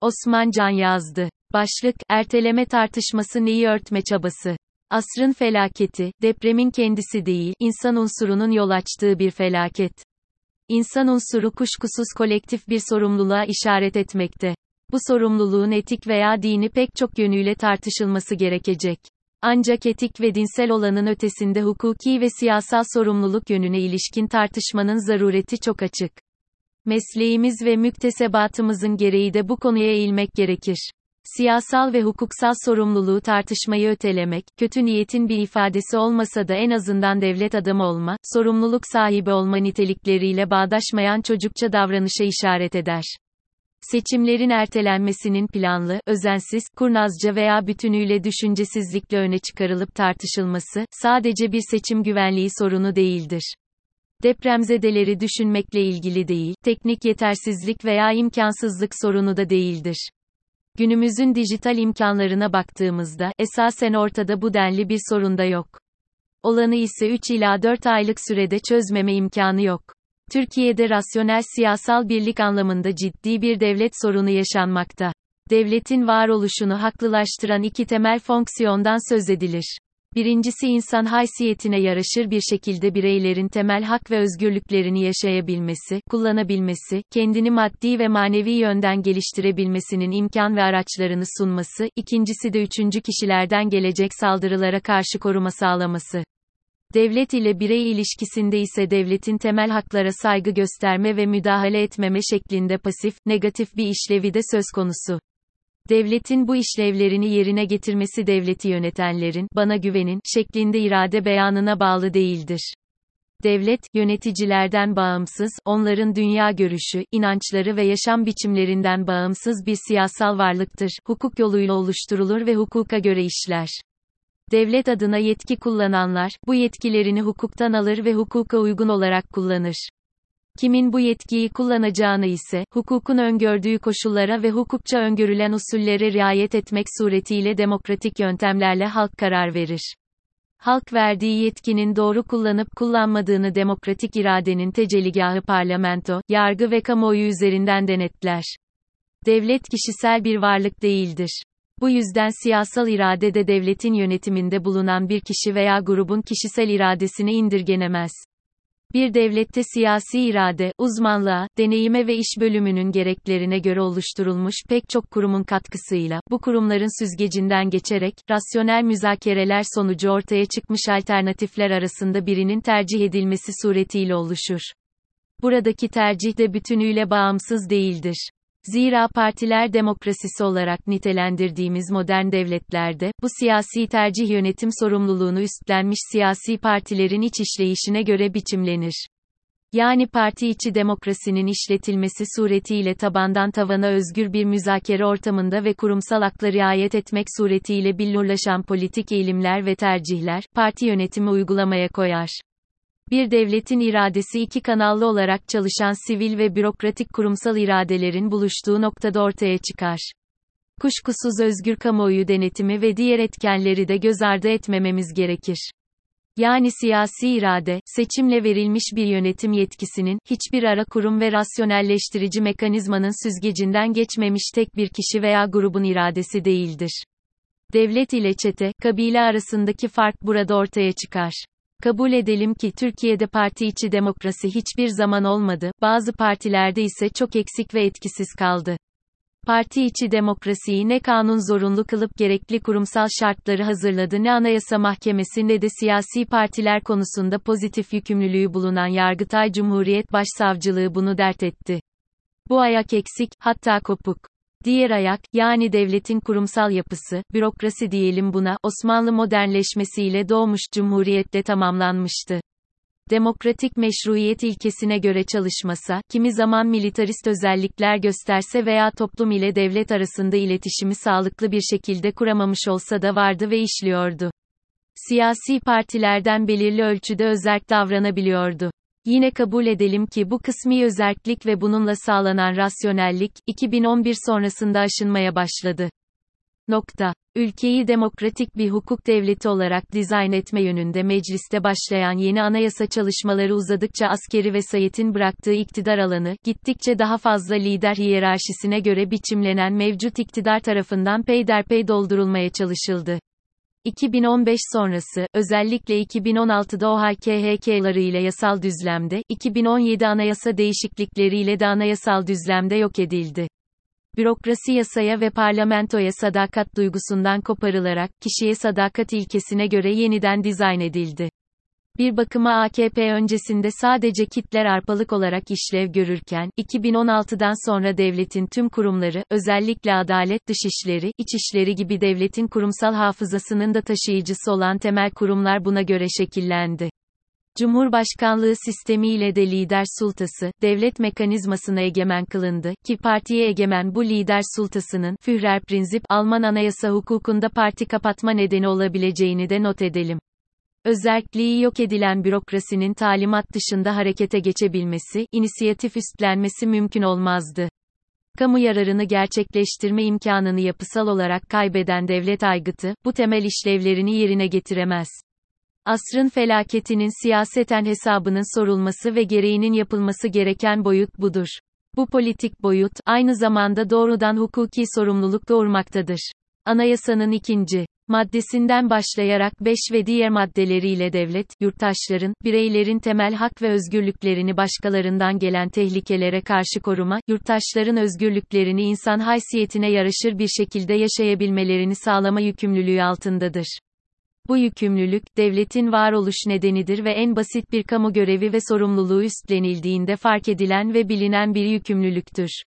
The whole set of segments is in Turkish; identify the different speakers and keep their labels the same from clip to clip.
Speaker 1: Osman Can yazdı. Başlık, erteleme tartışması neyi örtme çabası? Asrın felaketi, depremin kendisi değil, insan unsurunun yol açtığı bir felaket. İnsan unsuru kuşkusuz kolektif bir sorumluluğa işaret etmekte. Bu sorumluluğun etik veya dini pek çok yönüyle tartışılması gerekecek. Ancak etik ve dinsel olanın ötesinde hukuki ve siyasal sorumluluk yönüne ilişkin tartışmanın zarureti çok açık. Mesleğimiz ve müktesebatımızın gereği de bu konuya eğilmek gerekir. Siyasal ve hukuksal sorumluluğu tartışmayı ötelemek, kötü niyetin bir ifadesi olmasa da en azından devlet adamı olma, sorumluluk sahibi olma nitelikleriyle bağdaşmayan çocukça davranışa işaret eder. Seçimlerin ertelenmesinin planlı, özensiz, kurnazca veya bütünüyle düşüncesizlikle öne çıkarılıp tartışılması, sadece bir seçim güvenliği sorunu değildir. Depremzedeleri düşünmekle ilgili değil, teknik yetersizlik veya imkansızlık sorunu da değildir. Günümüzün dijital imkanlarına baktığımızda, esasen ortada bu denli bir sorun da yok. Olanı ise 3 ila 4 aylık sürede çözmeme imkanı yok. Türkiye'de rasyonel siyasal birlik anlamında ciddi bir devlet sorunu yaşanmakta. Devletin varoluşunu haklılaştıran iki temel fonksiyondan söz edilir. Birincisi insan haysiyetine yaraşır bir şekilde bireylerin temel hak ve özgürlüklerini yaşayabilmesi, kullanabilmesi, kendini maddi ve manevi yönden geliştirebilmesinin imkan ve araçlarını sunması, ikincisi de üçüncü kişilerden gelecek saldırılara karşı koruma sağlaması. Devlet ile birey ilişkisinde ise devletin temel haklara saygı gösterme ve müdahale etmeme şeklinde pasif, negatif bir işlevi de söz konusu. Devletin bu işlevlerini yerine getirmesi devleti yönetenlerin, bana güvenin, şeklinde irade beyanına bağlı değildir. Devlet, yöneticilerden bağımsız, onların dünya görüşü, inançları ve yaşam biçimlerinden bağımsız bir siyasal varlıktır, hukuk yoluyla oluşturulur ve hukuka göre işler. Devlet adına yetki kullananlar, bu yetkilerini hukuktan alır ve hukuka uygun olarak kullanır. Kimin bu yetkiyi kullanacağını ise, hukukun öngördüğü koşullara ve hukukça öngörülen usullere riayet etmek suretiyle demokratik yöntemlerle halk karar verir. Halk verdiği yetkinin doğru kullanıp kullanmadığını demokratik iradenin tecelligahı parlamento, yargı ve kamuoyu üzerinden denetler. Devlet kişisel bir varlık değildir. Bu yüzden siyasal irade de devletin yönetiminde bulunan bir kişi veya grubun kişisel iradesine indirgenemez. Bir devlette siyasi irade, uzmanlığa, deneyime ve iş bölümünün gereklerine göre oluşturulmuş pek çok kurumun katkısıyla, bu kurumların süzgecinden geçerek, rasyonel müzakereler sonucu ortaya çıkmış alternatifler arasında birinin tercih edilmesi suretiyle oluşur. Buradaki tercih de bütünüyle bağımsız değildir. Zira partiler demokrasisi olarak nitelendirdiğimiz modern devletlerde, bu siyasi tercih yönetim sorumluluğunu üstlenmiş siyasi partilerin iç işleyişine göre biçimlenir. Yani parti içi demokrasinin işletilmesi suretiyle tabandan tavana özgür bir müzakere ortamında ve kurumsal hakla riayet etmek suretiyle billurlaşan politik eğilimler ve tercihler, parti yönetimi uygulamaya koyar. Bir devletin iradesi iki kanallı olarak çalışan sivil ve bürokratik kurumsal iradelerin buluştuğu noktada ortaya çıkar. Kuşkusuz özgür kamuoyu denetimi ve diğer etkenleri de göz ardı etmememiz gerekir. Yani siyasi irade, seçimle verilmiş bir yönetim yetkisinin, hiçbir ara kurum ve rasyonelleştirici mekanizmanın süzgecinden geçmemiş tek bir kişi veya grubun iradesi değildir. Devlet ile çete, kabile arasındaki fark burada ortaya çıkar. Kabul edelim ki Türkiye'de parti içi demokrasi hiçbir zaman olmadı, bazı partilerde ise çok eksik ve etkisiz kaldı. Parti içi demokrasiyi ne kanun zorunlu kılıp gerekli kurumsal şartları hazırladı ne Anayasa Mahkemesi ne de siyasi partiler konusunda pozitif yükümlülüğü bulunan Yargıtay Cumhuriyet Başsavcılığı bunu dert etti. Bu ayak eksik, hatta kopuk. Diğer ayak, yani devletin kurumsal yapısı, bürokrasi diyelim buna, Osmanlı modernleşmesiyle doğmuş cumhuriyetle tamamlanmıştı. Demokratik meşruiyet ilkesine göre çalışmasa, kimi zaman militarist özellikler gösterse veya toplum ile devlet arasında iletişimi sağlıklı bir şekilde kuramamış olsa da vardı ve işliyordu. Siyasi partilerden belirli ölçüde özerk davranabiliyordu. Yine kabul edelim ki bu kısmi özerklik ve bununla sağlanan rasyonellik, 2011 sonrasında aşınmaya başladı. Nokta. Ülkeyi demokratik bir hukuk devleti olarak dizayn etme yönünde mecliste başlayan yeni anayasa çalışmaları uzadıkça askeri vesayetin bıraktığı iktidar alanı, gittikçe daha fazla lider hiyerarşisine göre biçimlenen mevcut iktidar tarafından peyderpey doldurulmaya çalışıldı. 2015 sonrası, özellikle 2016'da OHKHK'larıyla yasal düzlemde, 2017 anayasa değişiklikleriyle de anayasal düzlemde yok edildi. Bürokrasi yasaya ve parlamentoya sadakat duygusundan koparılarak, kişiye sadakat ilkesine göre yeniden dizayn edildi. Bir bakıma AKP öncesinde sadece kitler arpalık olarak işlev görürken, 2016'dan sonra devletin tüm kurumları, özellikle adalet, dışişleri, içişleri gibi devletin kurumsal hafızasının da taşıyıcısı olan temel kurumlar buna göre şekillendi. Cumhurbaşkanlığı sistemiyle de lider sultası, devlet mekanizmasına egemen kılındı, ki partiye egemen bu lider sultasının, Führer prensip, Alman anayasa hukukunda parti kapatma nedeni olabileceğini de not edelim. Özerkliği yok edilen bürokrasinin talimat dışında harekete geçebilmesi, inisiyatif üstlenmesi mümkün olmazdı. Kamu yararını gerçekleştirme imkanını yapısal olarak kaybeden devlet aygıtı, bu temel işlevlerini yerine getiremez. Asrın felaketinin siyaseten hesabının sorulması ve gereğinin yapılması gereken boyut budur. Bu politik boyut, aynı zamanda doğrudan hukuki sorumluluk doğurmaktadır. Anayasanın ikinci maddesinden başlayarak 5 ve diğer maddeleriyle devlet, yurttaşların, bireylerin temel hak ve özgürlüklerini başkalarından gelen tehlikelere karşı koruma, yurttaşların özgürlüklerini insan haysiyetine yaraşır bir şekilde yaşayabilmelerini sağlama yükümlülüğü altındadır. Bu yükümlülük, devletin varoluş nedenidir ve en basit bir kamu görevi ve sorumluluğu üstlenildiğinde fark edilen ve bilinen bir yükümlülüktür.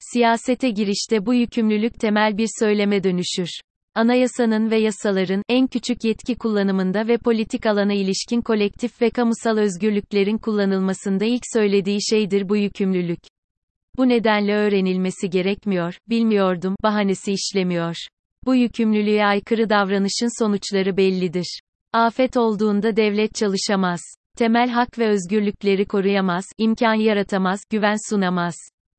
Speaker 1: Siyasete girişte bu yükümlülük temel bir söyleme dönüşür. Anayasanın ve yasaların, en küçük yetki kullanımında ve politik alana ilişkin kolektif ve kamusal özgürlüklerin kullanılmasında ilk söylediği şeydir bu yükümlülük. Bu nedenle öğrenilmesi gerekmiyor, bilmiyordum, bahanesi işlemiyor. Bu yükümlülüğe aykırı davranışın sonuçları bellidir. Afet olduğunda devlet çalışamaz. Temel hak ve özgürlükleri koruyamaz, imkan yaratamaz, güven sunamaz.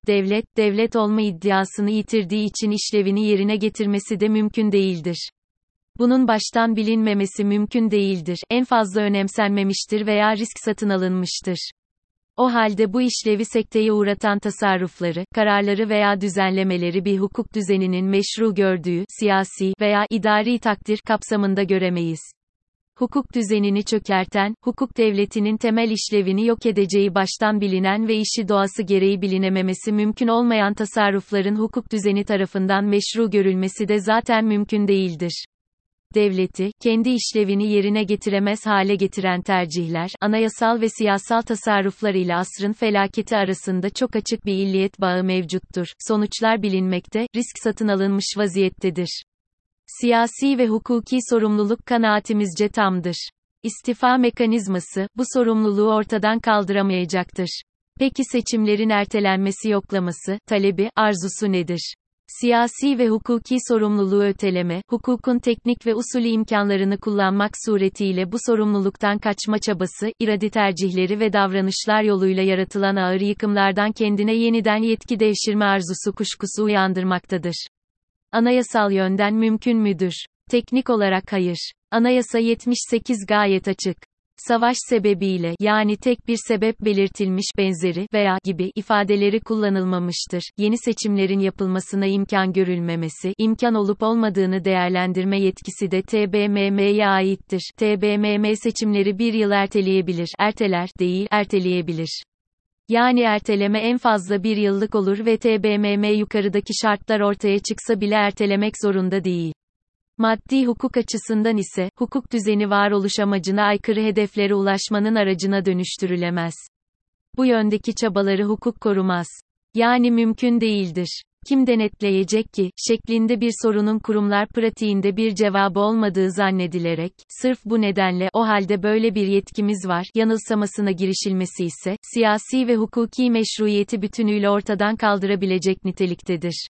Speaker 1: Devlet, devlet olma iddiasını yitirdiği için işlevini yerine getirmesi de mümkün değildir. Bunun baştan bilinmemesi mümkün değildir, en fazla önemsenmemiştir veya risk satın alınmıştır. O halde bu işlevi sekteye uğratan tasarrufları, kararları veya düzenlemeleri bir hukuk düzeninin meşru gördüğü, siyasi veya idari takdir kapsamında göremeyiz. Hukuk düzenini çökerten, hukuk devletinin temel işlevini yok edeceği baştan bilinen ve işi doğası gereği bilinememesi mümkün olmayan tasarrufların hukuk düzeni tarafından meşru görülmesi de zaten mümkün değildir devleti, kendi işlevini yerine getiremez hale getiren tercihler, anayasal ve siyasal tasarruflar ile asrın felaketi arasında çok açık bir illiyet bağı mevcuttur. Sonuçlar bilinmekte, risk satın alınmış vaziyettedir. Siyasi ve hukuki sorumluluk kanaatimizce tamdır. İstifa mekanizması, bu sorumluluğu ortadan kaldıramayacaktır. Peki seçimlerin ertelenmesi yoklaması, talebi, arzusu nedir? Siyasi ve hukuki sorumluluğu öteleme, hukukun teknik ve usulü imkanlarını kullanmak suretiyle bu sorumluluktan kaçma çabası, iradi tercihleri ve davranışlar yoluyla yaratılan ağır yıkımlardan kendine yeniden yetki devşirme arzusu kuşkusu uyandırmaktadır. Anayasal yönden mümkün müdür? Teknik olarak hayır. Anayasa 78 gayet açık savaş sebebiyle yani tek bir sebep belirtilmiş benzeri veya gibi ifadeleri kullanılmamıştır. Yeni seçimlerin yapılmasına imkan görülmemesi, imkan olup olmadığını değerlendirme yetkisi de TBMM'ye aittir. TBMM seçimleri bir yıl erteleyebilir, erteler değil, erteleyebilir. Yani erteleme en fazla bir yıllık olur ve TBMM yukarıdaki şartlar ortaya çıksa bile ertelemek zorunda değil. Maddi hukuk açısından ise, hukuk düzeni varoluş amacına aykırı hedeflere ulaşmanın aracına dönüştürülemez. Bu yöndeki çabaları hukuk korumaz. Yani mümkün değildir. Kim denetleyecek ki, şeklinde bir sorunun kurumlar pratiğinde bir cevabı olmadığı zannedilerek, sırf bu nedenle, o halde böyle bir yetkimiz var, yanılsamasına girişilmesi ise, siyasi ve hukuki meşruiyeti bütünüyle ortadan kaldırabilecek niteliktedir.